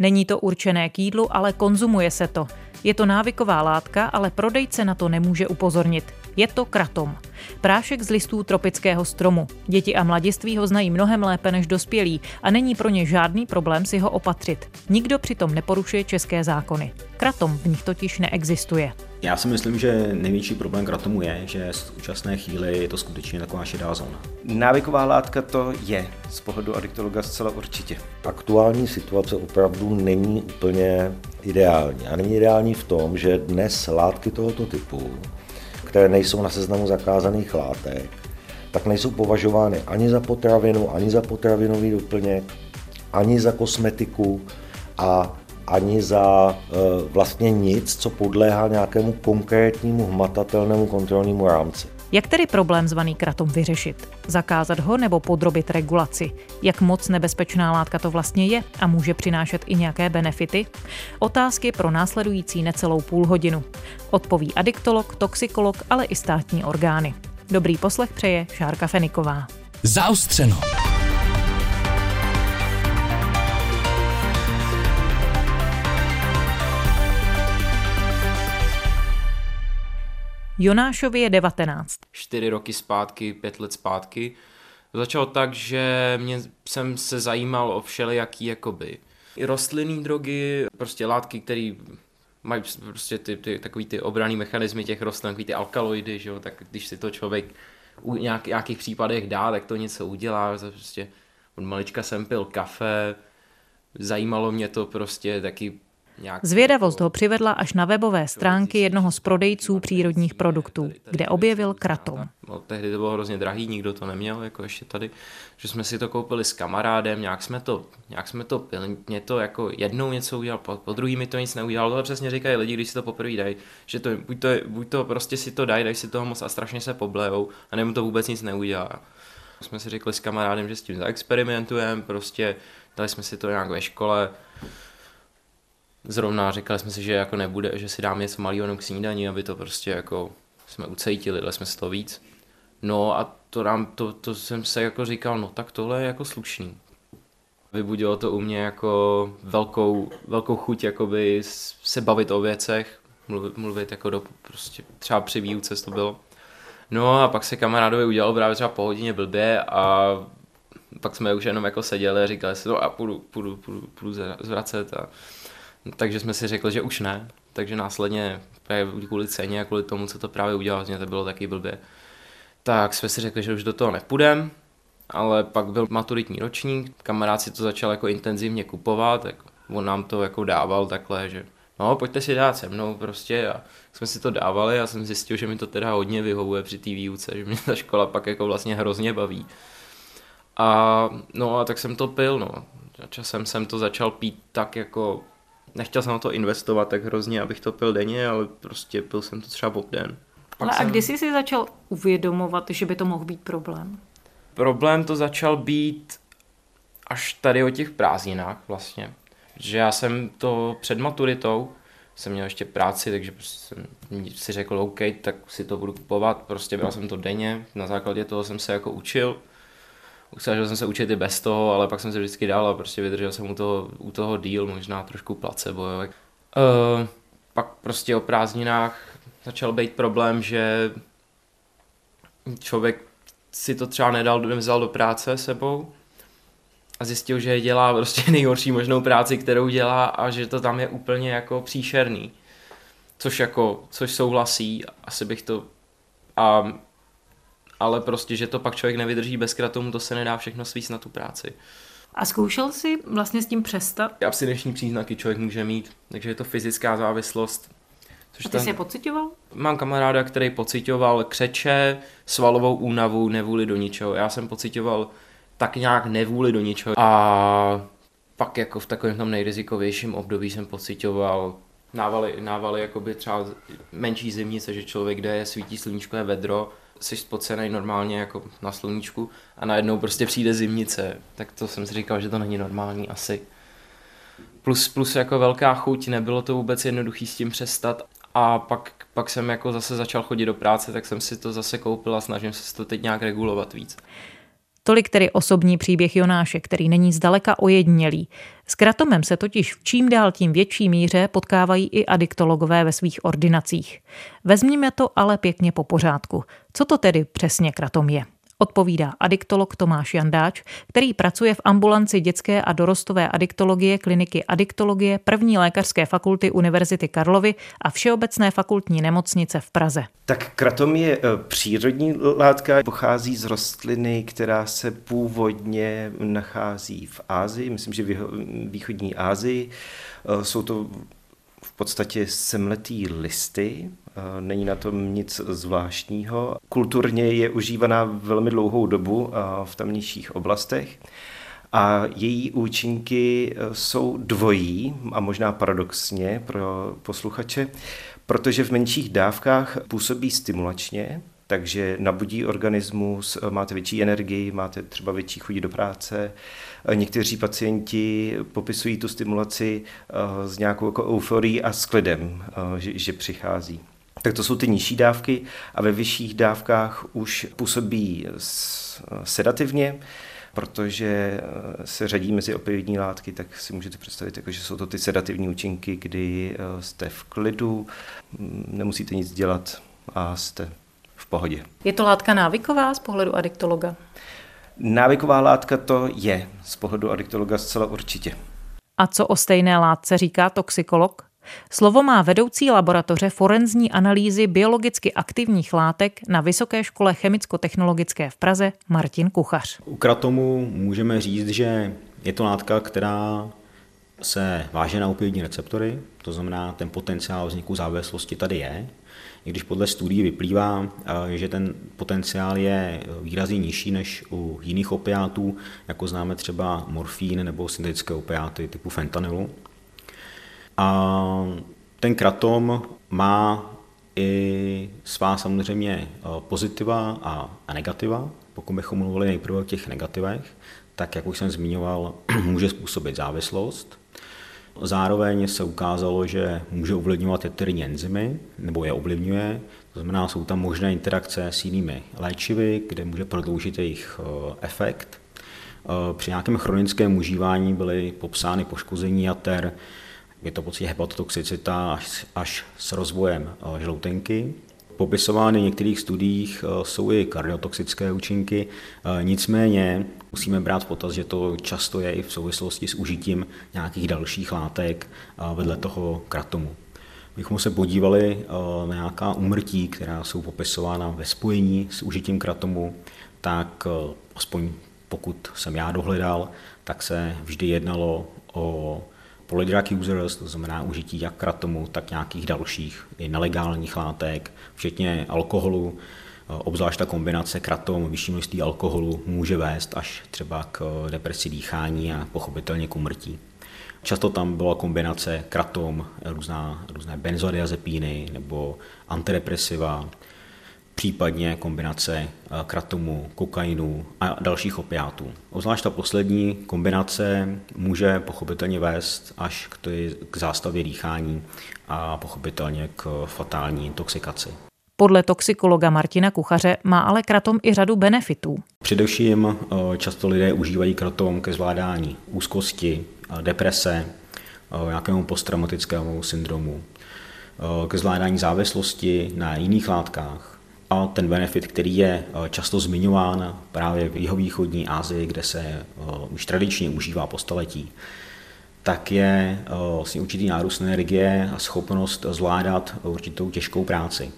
Není to určené k jídlu, ale konzumuje se to. Je to návyková látka, ale prodejce na to nemůže upozornit. Je to kratom. Prášek z listů tropického stromu. Děti a mladiství ho znají mnohem lépe než dospělí a není pro ně žádný problém si ho opatřit. Nikdo přitom neporušuje české zákony. Kratom v nich totiž neexistuje. Já si myslím, že největší problém kratomu je, že v současné chvíli je to skutečně taková šedá zóna. Návyková látka to je z pohledu adiktologa zcela určitě. Aktuální situace opravdu není úplně ideální. A není ideální v tom, že dnes látky tohoto typu, které nejsou na seznamu zakázaných látek, tak nejsou považovány ani za potravinu, ani za potravinový doplněk, ani za kosmetiku a ani za e, vlastně nic, co podléhá nějakému konkrétnímu hmatatelnému kontrolnímu rámci. Jak tedy problém zvaný kratom vyřešit? Zakázat ho nebo podrobit regulaci? Jak moc nebezpečná látka to vlastně je a může přinášet i nějaké benefity? Otázky pro následující necelou půl hodinu. Odpoví adiktolog, toxikolog, ale i státní orgány. Dobrý poslech přeje Šárka Feniková. Zaustřeno. Jonášovi je 19. Čtyři roky zpátky, pět let zpátky. Začalo tak, že mě, jsem se zajímal o všelijaký jakoby i rostlinný drogy, prostě látky, které mají prostě ty, ty, takový ty obraný mechanismy těch rostlin, takový ty alkaloidy, že jo, tak když si to člověk u nějak, nějakých případech dá, tak to něco udělá, prostě od malička jsem pil kafe, zajímalo mě to prostě taky Zvědavost ho přivedla až na webové stránky jednoho z prodejců přírodních produktů, kde objevil kratom. No, tehdy to bylo hrozně drahý, nikdo to neměl, jako ještě tady, že jsme si to koupili s kamarádem, nějak jsme to, nějak jsme to pili, mě to jako jednou něco udělal, po, po druhý mi to nic neudělalo, to přesně říkají lidi, když si to poprvé dají, že to, buď, to, buď to prostě si to dají, dají si toho moc a strašně se poblejou, a nebo to vůbec nic neudělá. Jsme si řekli s kamarádem, že s tím zaexperimentujeme, prostě dali jsme si to nějak ve škole, zrovna říkali jsme si, že jako nebude, že si dáme něco malého k snídaní, aby to prostě jako jsme ucejtili, dali jsme si to víc. No a to, nám, to, to jsem se jako říkal, no tak tohle je jako slušný. Vybudilo to u mě jako velkou, velkou chuť jakoby se bavit o věcech, mluvit, mluvit jako do, prostě třeba při výuce to bylo. No a pak se kamarádovi udělalo právě třeba po hodině blbě a pak jsme už jenom jako seděli a říkali si, no a půjdu, půjdu, půjdu, půjdu zvracet a takže jsme si řekli, že už ne. Takže následně kvůli ceně a kvůli tomu, co to právě udělal, mě to bylo taky blbě. Tak jsme si řekli, že už do toho nepůjdem, ale pak byl maturitní ročník, kamarád si to začal jako intenzivně kupovat, tak on nám to jako dával takhle, že no pojďte si dát se mnou prostě a jsme si to dávali a jsem zjistil, že mi to teda hodně vyhovuje při té výuce, že mě ta škola pak jako vlastně hrozně baví. A no a tak jsem to pil, no. Časem jsem to začal pít tak jako nechtěl jsem na to investovat tak hrozně, abych to pil denně, ale prostě pil jsem to třeba den. Pak ale jsem... a kdy jsi si začal uvědomovat, že by to mohl být problém? Problém to začal být až tady o těch prázdninách vlastně. Že já jsem to před maturitou, jsem měl ještě práci, takže jsem si řekl, OK, tak si to budu kupovat, prostě bral jsem to denně, na základě toho jsem se jako učil snažil jsem se učit i bez toho, ale pak jsem se vždycky dal a prostě vydržel jsem u toho, u toho díl, možná trošku placebo. Jo. Uh, pak prostě o prázdninách začal být problém, že člověk si to třeba nedal, nevzal do práce sebou a zjistil, že dělá prostě nejhorší možnou práci, kterou dělá a že to tam je úplně jako příšerný. Což jako, což souhlasí, asi bych to a ale prostě, že to pak člověk nevydrží bez kratomu, to se nedá všechno svíst na tu práci. A zkoušel jsi vlastně s tím přestat? Abstinenční příznaky člověk může mít, takže je to fyzická závislost. Což A ty ten... jsi je pocitoval? Mám kamaráda, který pocitoval křeče, svalovou únavu, nevůli do ničeho. Já jsem pocitoval tak nějak nevůli do ničeho. A pak jako v takovém tom nejrizikovějším období jsem pocitoval návaly, návaly jakoby třeba menší zimnice, že člověk, kde je svítí sluníčko, je vedro, jsi spocený normálně jako na sluníčku a najednou prostě přijde zimnice, tak to jsem si říkal, že to není normální asi. Plus, plus jako velká chuť, nebylo to vůbec jednoduchý s tím přestat a pak, pak jsem jako zase začal chodit do práce, tak jsem si to zase koupil a snažím se to teď nějak regulovat víc. Tolik tedy osobní příběh Jonáše, který není zdaleka ojedinělý. S kratomem se totiž v čím dál tím větší míře potkávají i adiktologové ve svých ordinacích. Vezměme to ale pěkně po pořádku. Co to tedy přesně kratom je? Odpovídá adiktolog Tomáš Jandáč, který pracuje v ambulanci dětské a dorostové adiktologie kliniky adiktologie první lékařské fakulty Univerzity Karlovy a Všeobecné fakultní nemocnice v Praze. Tak kratom je eh, přírodní látka, pochází z rostliny, která se původně nachází v Ázii, myslím, že v východní Ázii. Eh, jsou to podstatě semletý listy, není na tom nic zvláštního. Kulturně je užívaná velmi dlouhou dobu v tamnějších oblastech a její účinky e, jsou dvojí a možná paradoxně pro posluchače, protože v menších dávkách působí stimulačně, takže nabudí organismus, máte větší energii, máte třeba větší chuť do práce. E, někteří pacienti popisují tu stimulaci s nějakou jako euforií a s klidem, že, že přichází. Tak to jsou ty nižší dávky a ve vyšších dávkách už působí sedativně, protože se řadí mezi opioidní látky, tak si můžete představit, jako, že jsou to ty sedativní účinky, kdy jste v klidu, nemusíte nic dělat a jste v pohodě. Je to látka návyková z pohledu adiktologa? Návyková látka to je z pohledu adiktologa zcela určitě. A co o stejné látce říká toxikolog? Slovo má vedoucí laboratoře forenzní analýzy biologicky aktivních látek na Vysoké škole chemicko-technologické v Praze Martin Kuchař. U kratomu můžeme říct, že je to látka, která se váže na opioidní receptory, to znamená, ten potenciál vzniku závislosti tady je, i když podle studií vyplývá, eh, že ten potenciál je výrazně nižší než u jiných opiátů, jako známe třeba morfín nebo syntetické opiáty typu fentanylu. A ten kratom má i svá samozřejmě eh, pozitiva a, negativa. Pokud bychom mluvili nejprve o těch negativech, tak jak už jsem zmiňoval, může způsobit závislost. Zároveň se ukázalo, že může ovlivňovat jeterní enzymy, nebo je ovlivňuje. To znamená, jsou tam možné interakce s jinými léčivy, kde může prodloužit jejich eh, efekt. Eh, při nějakém chronickém užívání byly popsány poškození jater, je to pocit hepatotoxicita až, až s rozvojem eh, žloutenky. Popisovány v některých studiích eh, jsou i kardiotoxické účinky, eh, nicméně musíme brát v potaz, že to často je i v souvislosti s užitím nějakých dalších látek vedle toho kratomu. Bychom se podívali na nějaká umrtí, která jsou popisována ve spojení s užitím kratomu, tak aspoň pokud jsem já dohledal, tak se vždy jednalo o polydrug users, to znamená užití jak kratomu, tak nějakých dalších i nelegálních látek, včetně alkoholu. Obzvlášť ta kombinace kratom, vyšší množství alkoholu může vést až třeba k depresi dýchání a pochopitelně k umrtí. Často tam byla kombinace kratom, různá, různé benzodiazepíny nebo antidepresiva, případně kombinace eh, kratomu, kokainu a dalších opiátů. Ozvlášť ta poslední kombinace může pochopitelně vést až k, tý, k zástavě dýchání a pochopitelně k fatální intoxikaci. Podle toxikologa Martina Kuchaře má ale kratom i řadu benefitů. Především eh, často lidé užívají kratom ke zvládání úzkosti, eh, deprese, nějakému posttraumatickému syndromu, ke zvládání závislosti na jiných látkách, a ten benefit, který je eh, často zmiňován právě v jihovýchodní Asii, kde se eh, už tradičně užívá po staletí, tak je eh, vlastně určitý nárůst energie a schopnost zvládat určitou těžkou práci.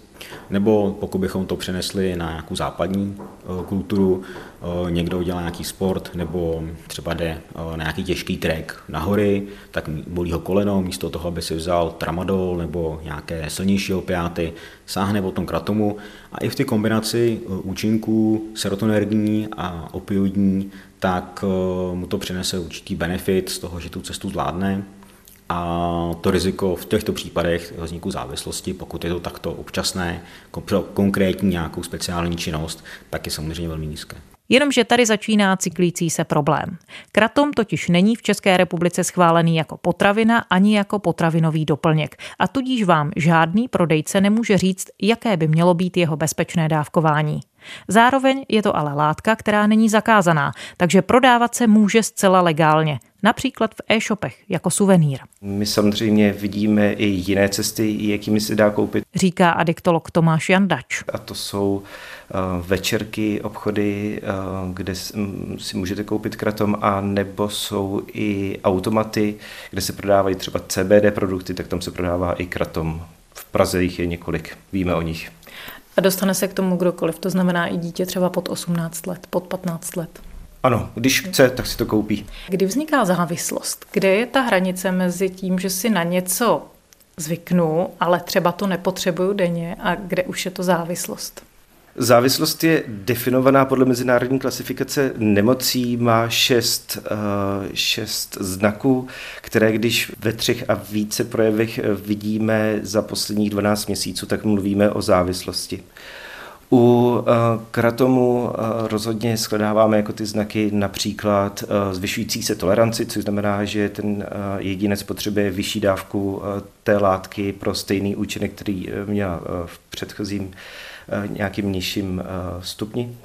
Nebo pokud bychom to přenesli na nějakou západní eh, kulturu, eh, někdo dělá nějaký sport nebo třeba jde eh, na nějaký těžký trek na hory, tak bolí ho koleno, místo toho, aby si vzal tramadol nebo nějaké silnější opiáty, sáhne potom kratomu a i v té kombinaci účinků serotonergní a opioidní, tak mu to přinese určitý benefit z toho, že tu cestu zvládne a to riziko v těchto případech vzniku závislosti, pokud je to takto občasné, pro konkrétní nějakou speciální činnost, tak je samozřejmě velmi nízké. Jenomže tady začíná cyklící se problém. Kratom totiž není v České republice schválený jako potravina ani jako potravinový doplněk a tudíž vám žádný prodejce nemůže říct, jaké by mělo být jeho bezpečné dávkování. Zároveň je to ale látka, která není zakázaná, takže prodávat se může zcela legálně například v e-shopech jako suvenýr. My samozřejmě vidíme i jiné cesty, jakými se dá koupit. Říká adiktolog Tomáš Jandač. A to jsou uh, večerky, obchody, uh, kde si můžete koupit kratom, a nebo jsou i automaty, kde se prodávají třeba CBD produkty, tak tam se prodává i kratom. V Praze jich je několik, víme o nich. A dostane se k tomu kdokoliv, to znamená i dítě třeba pod 18 let, pod 15 let. Ano, když chce, tak si to koupí. Kdy vzniká závislost? Kde je ta hranice mezi tím, že si na něco zvyknu, ale třeba to nepotřebuju denně a kde už je to závislost? Závislost je definovaná podle mezinárodní klasifikace nemocí, má šest, uh, šest znaků, které když ve třech a více projevech vidíme za posledních 12 měsíců, tak mluvíme o závislosti. U uh, kratomu uh, rozhodně shledáváme jako ty znaky například zvyšující se toleranci, což znamená, že ten jedinec potřebuje vyšší dávku té látky pro stejný účinek, který měl v předchozím nějakým nižším stupni.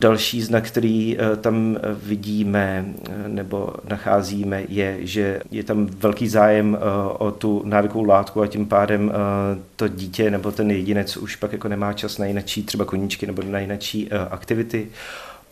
Další znak, který eh, tam eh, vidíme eh, nebo nacházíme, je, že je tam velký zájem o tu návykovou látku a tím pádem to dítě nebo ten jedinec už pak jako nemá čas na jinačí třeba koníčky nebo na jinačí aktivity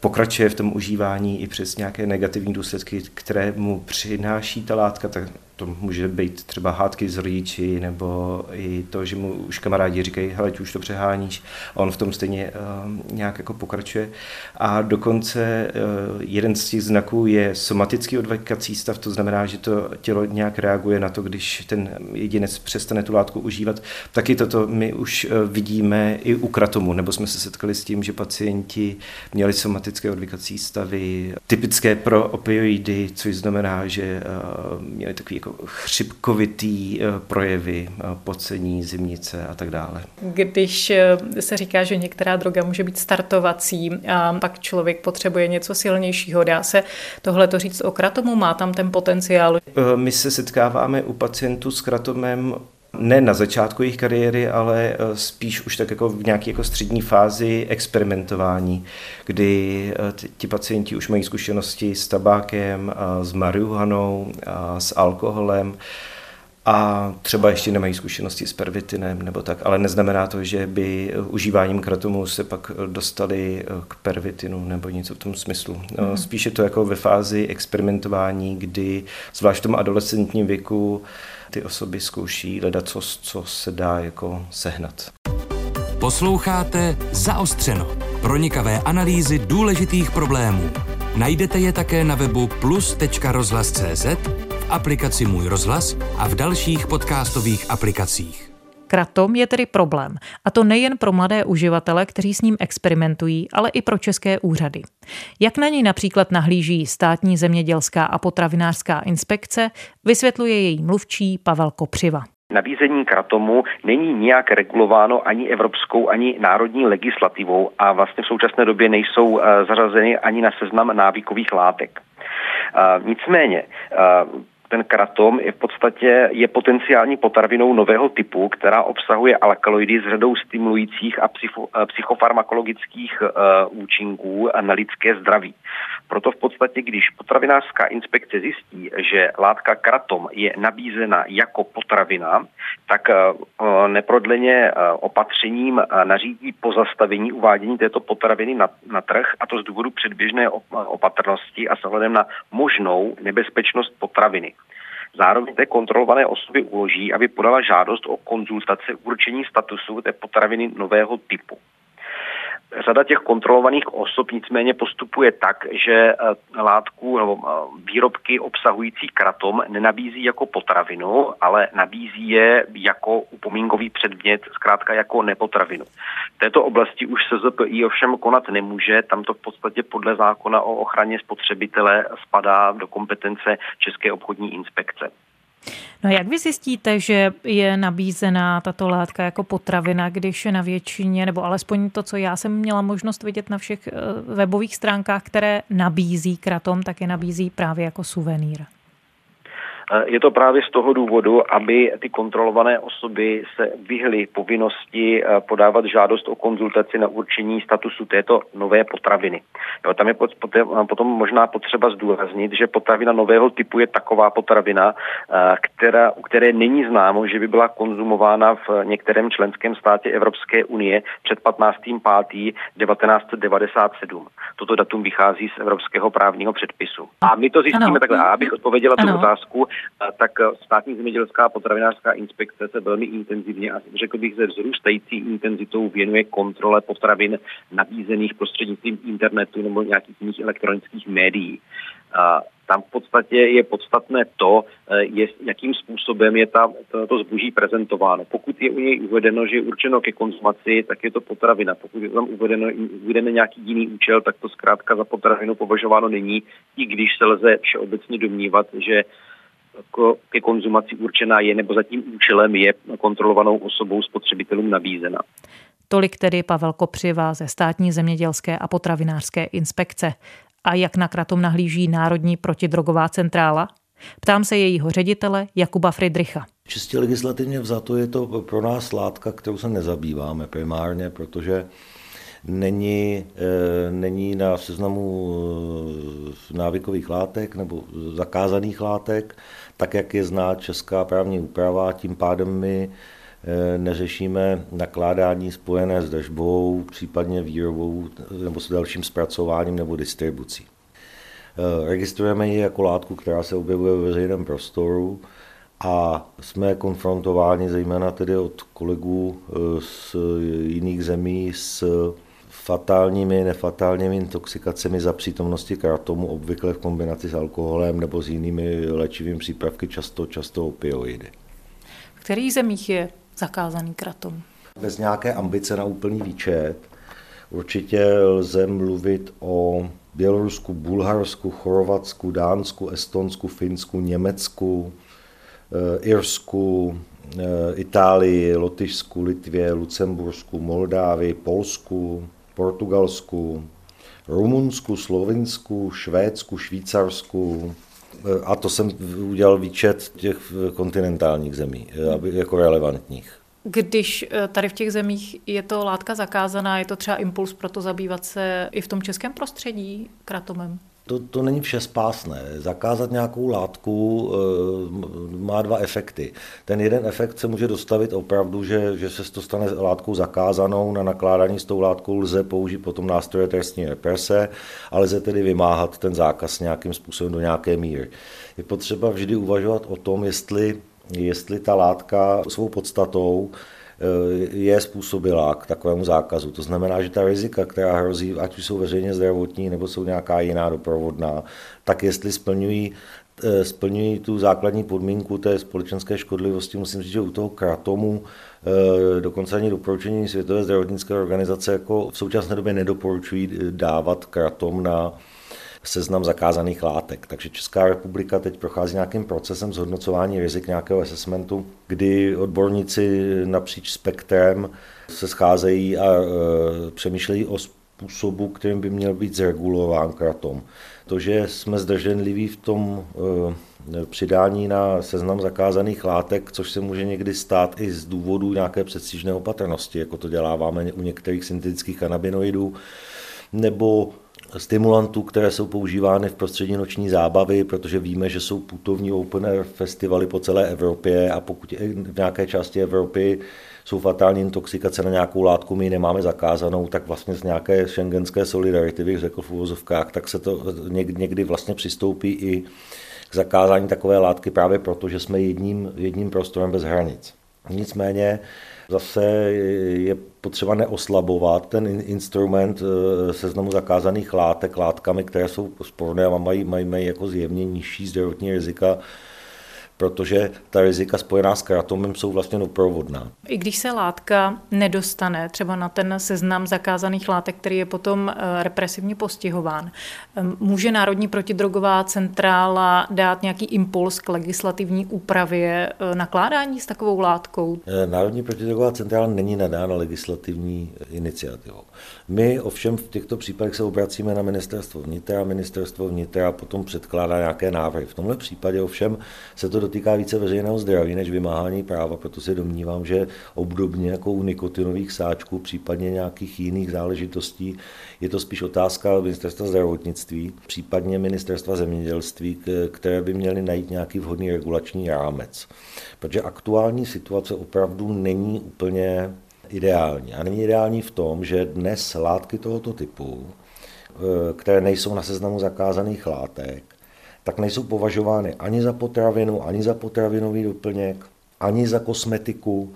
pokračuje v tom užívání i přes nějaké negativní důsledky, které mu přináší ta látka, tak to může být třeba hádky z rodiči, nebo i to, že mu už kamarádi říkají, hele, už to přeháníš, a on v tom stejně uh, nějak jako pokračuje. A dokonce uh, jeden z těch znaků je somatický odvykací stav, to znamená, že to tělo nějak reaguje na to, když ten jedinec přestane tu látku užívat. Taky toto my už uh, vidíme i u kratomu, nebo jsme se setkali s tím, že pacienti měli somatické odvykací stavy, typické pro opioidy, což znamená, že uh, měli takový jako chřipkovitý eh, projevy, eh, pocení, zimnice a tak dále. Když eh, se říká, že některá droga může být startovací a pak člověk potřebuje něco silnějšího, dá se tohle to říct o kratomu? Má tam ten potenciál? My se setkáváme u pacientů s kratomem ne na začátku jejich kariéry, ale spíš už tak jako v nějaké jako střední fázi experimentování, kdy ti pacienti už mají zkušenosti s tabákem, s marihuanou, s alkoholem a třeba ještě nemají zkušenosti s pervitinem nebo tak, ale neznamená to, že by užíváním kratomu se pak dostali k pervitinu nebo něco v tom smyslu. Mm. Spíše to jako ve fázi experimentování, kdy zvlášť v tom adolescentním věku ty osoby zkouší hledat, co, co se dá jako sehnat. Posloucháte Zaostřeno. Pronikavé analýzy důležitých problémů. Najdete je také na webu plus.rozhlas.cz, v aplikaci Můj rozhlas a v dalších podcastových aplikacích. Kratom je tedy problém. A to nejen pro mladé uživatele, kteří s ním experimentují, ale i pro české úřady. Jak na něj například nahlíží státní zemědělská a potravinářská inspekce, vysvětluje její mluvčí Pavel Kopřiva. Nabízení kratomu není nijak regulováno ani evropskou, ani národní legislativou a vlastně v současné době nejsou eh, zařazeny ani na seznam návykových látek. Eh, nicméně eh, ten kratom je v podstatě je potenciální potravinou nového typu, která obsahuje alkaloidy s řadou stimulujících a psycho, psychofarmakologických uh, účinků na lidské zdraví. Proto v podstatě, když potravinářská inspekce zjistí, že látka kratom je nabízena jako potravina, tak uh, neprodleně uh, opatřením nařídí pozastavení uvádění této potraviny na, na trh, a to z důvodu předběžné opatrnosti a s ohledem na možnou nebezpečnost potraviny. Zároveň té kontrolované osoby uloží, aby podala žádost o konzultaci určení statusu té potraviny nového typu. Řada těch kontrolovaných osob nicméně postupuje tak, že eh, látku nebo eh, výrobky obsahující kratom nenabízí jako potravinu, ale nabízí je jako upomínkový předmět, zkrátka jako nepotravinu. V této oblasti už se ZPI ovšem konat nemůže, tam to v podstatě podle zákona o ochraně spotřebitele spadá do kompetence České obchodní inspekce. No jak vy zjistíte, že je nabízená tato látka jako potravina, když na většině, nebo alespoň to, co já jsem měla možnost vidět na všech eh, webových stránkách, které nabízí kratom, tak je nabízí právě jako suvenýr? Je to právě z toho důvodu, aby ty kontrolované osoby se vyhly povinnosti podávat žádost o konzultaci na určení statusu této nové potraviny. Jo, tam je potom možná potřeba zdůraznit, že potravina nového typu je taková potravina, která, u které není známo, že by byla konzumována v některém členském státě Evropské unie před 15.5.1997. Toto datum vychází z evropského právního předpisu. A my to zjistíme ano. takhle. A abych odpověděla tu otázku, tak státní zemědělská potravinářská inspekce se velmi intenzivně a řekl bych se vzrůstající intenzitou věnuje kontrole potravin nabízených prostřednictvím internetu nebo nějakých jiných elektronických médií. Tam v podstatě je podstatné to, eh, je, jakým způsobem je ta, to, to zboží prezentováno. Pokud je u něj uvedeno, že je určeno ke konzumaci, tak je to potravina. Pokud je tam uvedeno, uvedeno nějaký jiný účel, tak to zkrátka za potravinu považováno není, i když se lze všeobecně domnívat, že jako ke konzumaci určená je nebo za tím účelem je kontrolovanou osobou spotřebitelům nabízena. Tolik tedy Pavel Kopřiva ze státní zemědělské a potravinářské inspekce. A jak na kratom nahlíží Národní protidrogová centrála? Ptám se jejího ředitele Jakuba Friedricha. Čistě legislativně vzato je to pro nás látka, kterou se nezabýváme primárně, protože není, e, není na seznamu e, návykových látek nebo zakázaných látek, tak jak je zná česká právní úprava, tím pádem my e, neřešíme nakládání spojené s držbou, případně výrobou nebo s dalším zpracováním nebo distribucí. Registrujeme ji jako látku, která se objevuje ve veřejném prostoru a jsme konfrontováni zejména tedy od kolegů z jiných zemí s fatálními, nefatálními intoxikacemi za přítomnosti kratomu, obvykle v kombinaci s alkoholem nebo s jinými léčivými přípravky, často, často opioidy. V kterých zemích je zakázaný kratom? Bez nějaké ambice na úplný výčet určitě lze mluvit o Bělorusku, Bulharsku, Chorvatsku, Dánsku, Estonsku, Finsku, Německu, eh, Irsku, eh, Itálii, Lotyšsku, Litvě, Lucembursku, Moldávii, Polsku, Portugalsku, Rumunsku, Slovinsku, Švédsku, Švýcarsku, eh, a to jsem udělal výčet těch kontinentálních zemí, eh, aby, jako relevantních. Když eh, tady v těch zemích je to látka zakázaná, je to třeba impuls pro to zabývat se i v tom českém prostředí kratomem? To, to není vše spásné. Zakázat nějakou látku e, má dva efekty. Ten jeden efekt se může dostavit opravdu, že, že se to stane látkou zakázanou, na nakládání s tou látkou lze použít potom nástroje trestní represe, ale lze tedy vymáhat ten zákaz nějakým způsobem do nějaké míry. Je potřeba vždy uvažovat o tom, jestli, jestli ta látka svou podstatou je způsobila k takovému zákazu. To znamená, že ta rizika, která hrozí, ať už jsou veřejně zdravotní nebo jsou nějaká jiná doprovodná, tak jestli splňují eh, splňují tu základní podmínku té společenské škodlivosti. Musím říct, že u toho kratomu eh, dokonce ani doporučení Světové zdravotnické organizace jako v současné době nedoporučují dávat kratom na seznam zakázaných látek. Takže Česká republika teď prochází nějakým procesem zhodnocování rizik nějakého assessmentu, kdy odborníci napříč spektrem se scházejí a e, přemýšlejí o způsobu, kterým by měl být zregulován kratom. To, že jsme zdrženliví v tom e, přidání na seznam zakázaných látek, což se může někdy stát i z důvodu nějaké předstižné opatrnosti, jako to děláváme u některých syntetických kanabinoidů, nebo stimulantů, které jsou používány v prostředí noční zábavy, protože víme, že jsou putovní open air festivaly po celé Evropě a pokud v nějaké části Evropy jsou fatální intoxikace na nějakou látku, my ji nemáme zakázanou, tak vlastně z nějaké šengenské solidarity, bych řekl v uvozovkách, tak se to někdy vlastně přistoupí i k zakázání takové látky právě proto, že jsme jedním, jedním prostorem bez hranic. Nicméně Zase je potřeba neoslabovat ten instrument eh, seznamu zakázaných látek látkami, které jsou sporné a mají, mají, mají jako zjevně nižší zdravotní rizika protože ta rizika spojená s kratomem jsou vlastně doprovodná. I když se látka nedostane třeba na ten seznam zakázaných látek, který je potom eh, represivně postihován, ehm, může Národní protidrogová centrála dát nějaký impuls k legislativní úpravě eh, nakládání s takovou látkou? Eh, Národní protidrogová centrála není nadána legislativní iniciativou. My ovšem v těchto případech se obracíme na ministerstvo vnitra, ministerstvo vnitra potom předkládá nějaké návrhy. V tomhle případě ovšem se to dotýká více veřejného zdraví než vymáhání práva, proto si domnívám, že obdobně jako u nikotinových sáčků, případně nějakých jiných záležitostí, je to spíš otázka ministerstva zdravotnictví, případně ministerstva zemědělství, které by měly najít nějaký vhodný regulační rámec. Protože aktuální situace opravdu není úplně ideální. A není ideální v tom, že dnes látky tohoto typu, eh, které nejsou na seznamu zakázaných látek, tak nejsou považovány ani za potravinu, ani za potravinový doplněk, ani za kosmetiku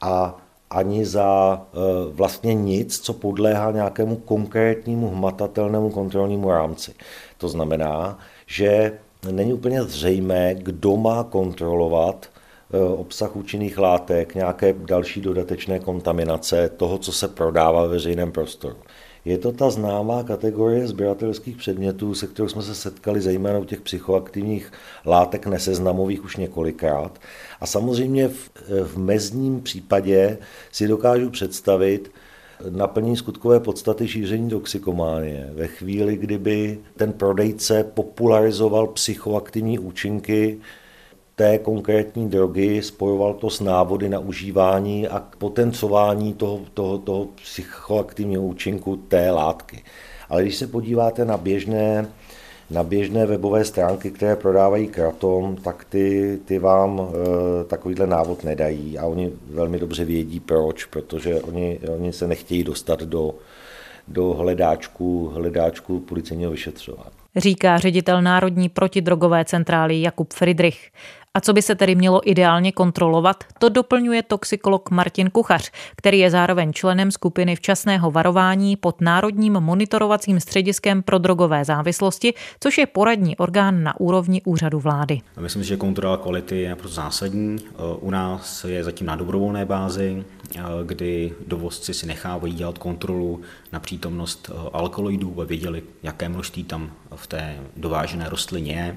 a ani za e, vlastně nic, co podléhá nějakému konkrétnímu hmatatelnému kontrolnímu rámci. To znamená, že není úplně zřejmé, kdo má kontrolovat e, obsah účinných látek, nějaké další dodatečné kontaminace toho, co se prodává ve veřejném prostoru. Je to ta známá kategorie sběratelských předmětů, se kterou jsme se setkali zejména u těch psychoaktivních látek neseznamových už několikrát. A samozřejmě v, v mezním případě si dokážu představit, naplnění skutkové podstaty šíření toxikománie. Ve chvíli, kdyby ten prodejce popularizoval psychoaktivní účinky té konkrétní drogy, spojoval to s návody na užívání a potencování toho, toho, toho psychoaktivního účinku té látky. Ale když se podíváte na běžné, na běžné webové stránky, které prodávají kratom, tak ty, ty vám e, takovýhle návod nedají a oni velmi dobře vědí proč, protože oni, oni se nechtějí dostat do, do hledáčku, hledáčku policejního vyšetřování. Říká ředitel Národní protidrogové centrály Jakub Friedrich. A co by se tedy mělo ideálně kontrolovat, to doplňuje toxikolog Martin Kuchař, který je zároveň členem skupiny včasného varování pod Národním monitorovacím střediskem pro drogové závislosti, což je poradní orgán na úrovni úřadu vlády. Myslím si, že kontrola kvality je naprosto zásadní. U nás je zatím na dobrovolné bázi, kdy dovozci si nechávají dělat kontrolu na přítomnost alkaloidů, aby věděli, jaké množství tam v té dovážené rostlině je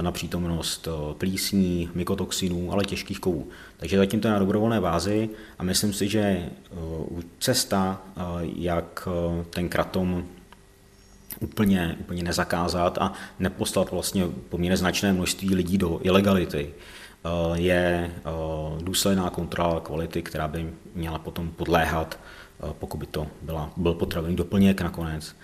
na přítomnost eh, plísní, mykotoxinů, ale těžkých kovů. Takže zatím to je na dobrovolné bázi a myslím si, že eh, cesta, eh, jak ten kratom úplně, úplně nezakázat a neposlat vlastně poměrně značné množství lidí do ilegality, je důsledná kontrola kvality, která by měla potom podléhat, pokud by to byla, byl potravený doplněk nakonec,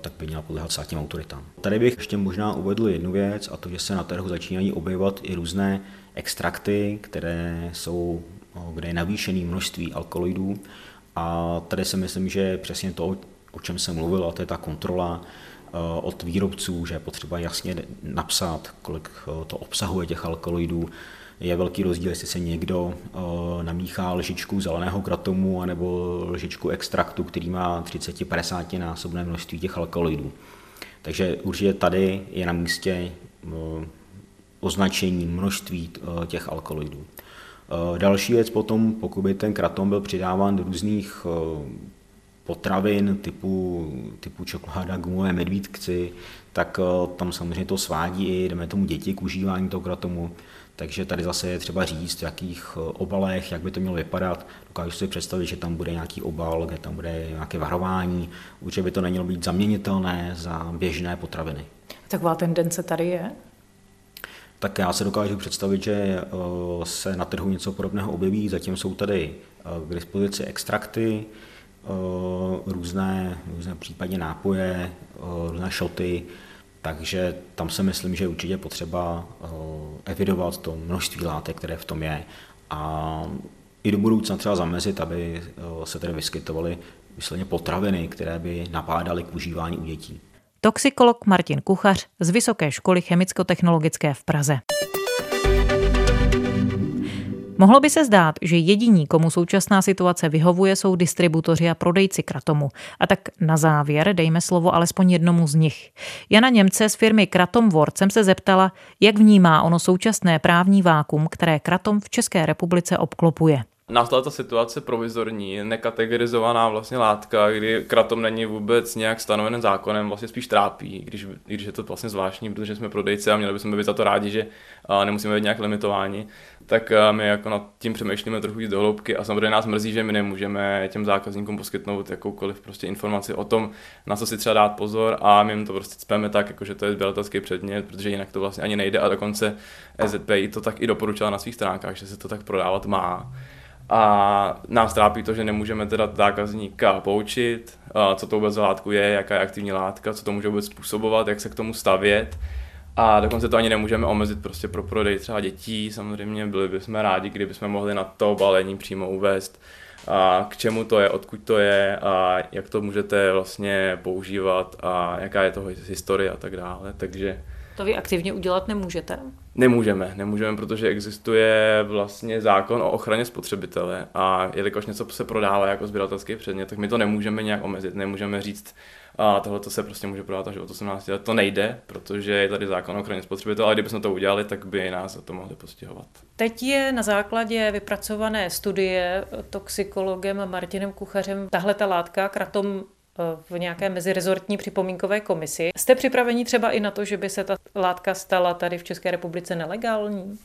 tak by měla podléhat státním autoritám. Tady bych ještě možná uvedl jednu věc, a to, že se na trhu začínají objevovat i různé extrakty, které jsou, kde je navýšené množství alkaloidů. A tady si myslím, že přesně to, o čem jsem mluvil, a to je ta kontrola od výrobců, že je potřeba jasně napsat, kolik to obsahuje těch alkaloidů, je velký rozdíl, jestli se někdo uh, namíchá lžičku zeleného kratomu anebo lžičku extraktu, který má 30-50 násobné množství těch alkaloidů. Takže určitě tady je na místě uh, označení množství uh, těch alkaloidů. Další věc potom, pokud by ten kratom byl přidáván do různých potravin typu, typu čokoláda, gumové medvídkci, tak tam samozřejmě to svádí i, jdeme tomu děti k užívání toho kratomu. Takže tady zase je třeba říct, v jakých eh, obalech, jak by to mělo vypadat. Dokážu si představit, že tam bude nějaký obal, kde tam bude nějaké varování. Určitě by to nemělo být zaměnitelné za běžné potraviny. Taková tendence tady je? Tak já se dokážu představit, že eh, se na trhu něco podobného objeví. Zatím jsou tady eh, k dispozici extrakty, různé, různé případně nápoje, různé šoty, takže tam se myslím, že je určitě potřeba eh, evidovat to množství látek, které v tom je a i do budoucna třeba zamezit, aby eh, se tedy vyskytovaly vysloveně potraviny, které by napádaly k užívání u dětí. Toxikolog Martin Kuchař z Vysoké školy chemicko-technologické v Praze. Mohlo by se zdát, že jediní, komu současná situace vyhovuje, jsou distributoři a prodejci kratomu. A tak na závěr dejme slovo alespoň jednomu z nich. Jana Němce z firmy Kratom Word jsem se zeptala, jak vnímá ono současné právní vákum, které kratom v České republice obklopuje nastala ta situace provizorní, nekategorizovaná vlastně látka, kdy kratom není vůbec nějak stanoven zákonem, vlastně spíš trápí, když, když je to vlastně zvláštní, protože jsme prodejci a měli bychom být za to rádi, že nemusíme být nějak limitováni, tak my jako nad tím přemýšlíme trochu víc dohloubky a samozřejmě nás mrzí, že my nemůžeme těm zákazníkům poskytnout jakoukoliv prostě informaci o tom, na co si třeba dát pozor a my jim to prostě cpeme tak, jako že to je sběratelský předmět, protože jinak to vlastně ani nejde a dokonce EZPI to tak i doporučila na svých stránkách, že se to tak prodávat má a nás trápí to, že nemůžeme teda zákazníka poučit, co to vůbec za látku je, jaká je aktivní látka, co to může vůbec způsobovat, jak se k tomu stavět. A dokonce to ani nemůžeme omezit prostě pro prodej třeba dětí. Samozřejmě byli bychom rádi, kdybychom mohli na to balení přímo uvést, a k čemu to je, odkud to je a jak to můžete vlastně používat a jaká je toho historie a tak dále. Takže to vy aktivně udělat nemůžete? Nemůžeme, nemůžeme, protože existuje vlastně zákon o ochraně spotřebitele a jelikož něco se prodává jako sběratelský předmět, tak my to nemůžeme nějak omezit, nemůžeme říct, a tohle to se prostě může prodávat až od 18 let. To nejde, protože je tady zákon o ochraně spotřebitele, ale kdybychom to udělali, tak by nás za to mohli postihovat. Teď je na základě vypracované studie toxikologem Martinem Kuchařem tahle ta látka, kratom v nějaké mezirezortní připomínkové komisi. Jste připraveni třeba i na to, že by se ta látka stala tady v České republice nelegální?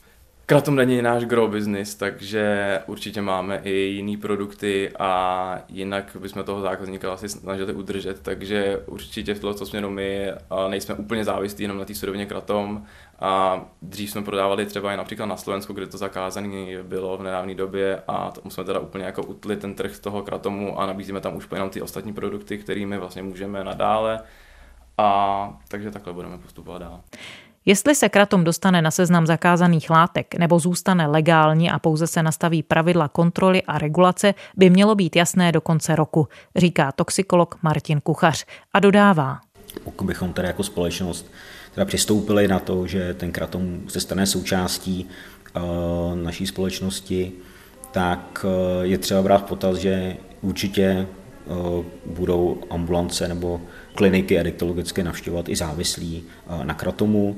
Kratom není náš grow business, takže určitě máme i jiné produkty a jinak bychom toho zákazníka asi snažili udržet, takže určitě v tomto směru my nejsme úplně závislí jenom na té surovině kratom a dřív jsme prodávali třeba i například na Slovensku, kde to zakázané bylo v nedávné době a tam jsme teda úplně jako utli ten trh z toho kratomu a nabízíme tam už jenom ty ostatní produkty, kterými vlastně můžeme nadále a takže takhle budeme postupovat dál. Jestli se kratom dostane na seznam zakázaných látek nebo zůstane legální a pouze se nastaví pravidla kontroly a regulace, by mělo být jasné do konce roku, říká toxikolog Martin Kuchař a dodává. Pokud bychom tedy jako společnost teda přistoupili na to, že ten kratom se stane součástí uh, naší společnosti, tak uh, je třeba brát potaz, že určitě uh, budou ambulance nebo kliniky adiktologické navštěvovat i závislí na kratomu.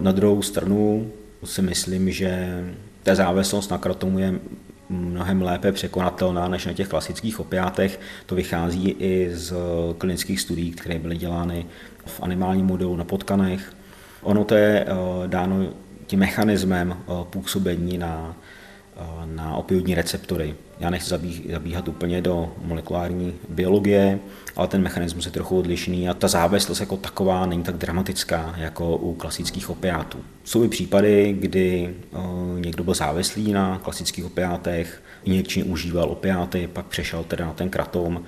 Na druhou stranu si myslím, že ta závislost na kratomu je mnohem lépe překonatelná než na těch klasických opiátech. To vychází i z klinických studií, které byly dělány v animálním modelu na potkanech. Ono to je dáno tím mechanismem působení na na opioidní receptory. Já nechci zabíhat úplně do molekulární biologie, ale ten mechanismus je trochu odlišný a ta závislost jako taková není tak dramatická jako u klasických opiátů. Jsou i případy, kdy někdo byl závislý na klasických opiátech, injekčně užíval opiáty, pak přešel teda na ten kratom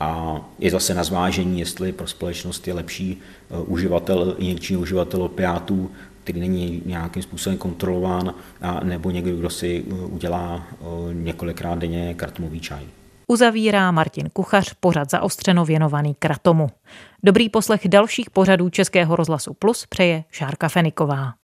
a je zase na zvážení, jestli pro společnost je lepší uživatel, injekční uživatel opiátů který není nějakým způsobem kontrolován, a nebo někdo, kdo si uh, udělá uh, několikrát denně kartomový čaj. Uzavírá Martin Kuchař pořad zaostřeno věnovaný kratomu. Dobrý poslech dalších pořadů Českého rozhlasu Plus přeje Šárka Feniková.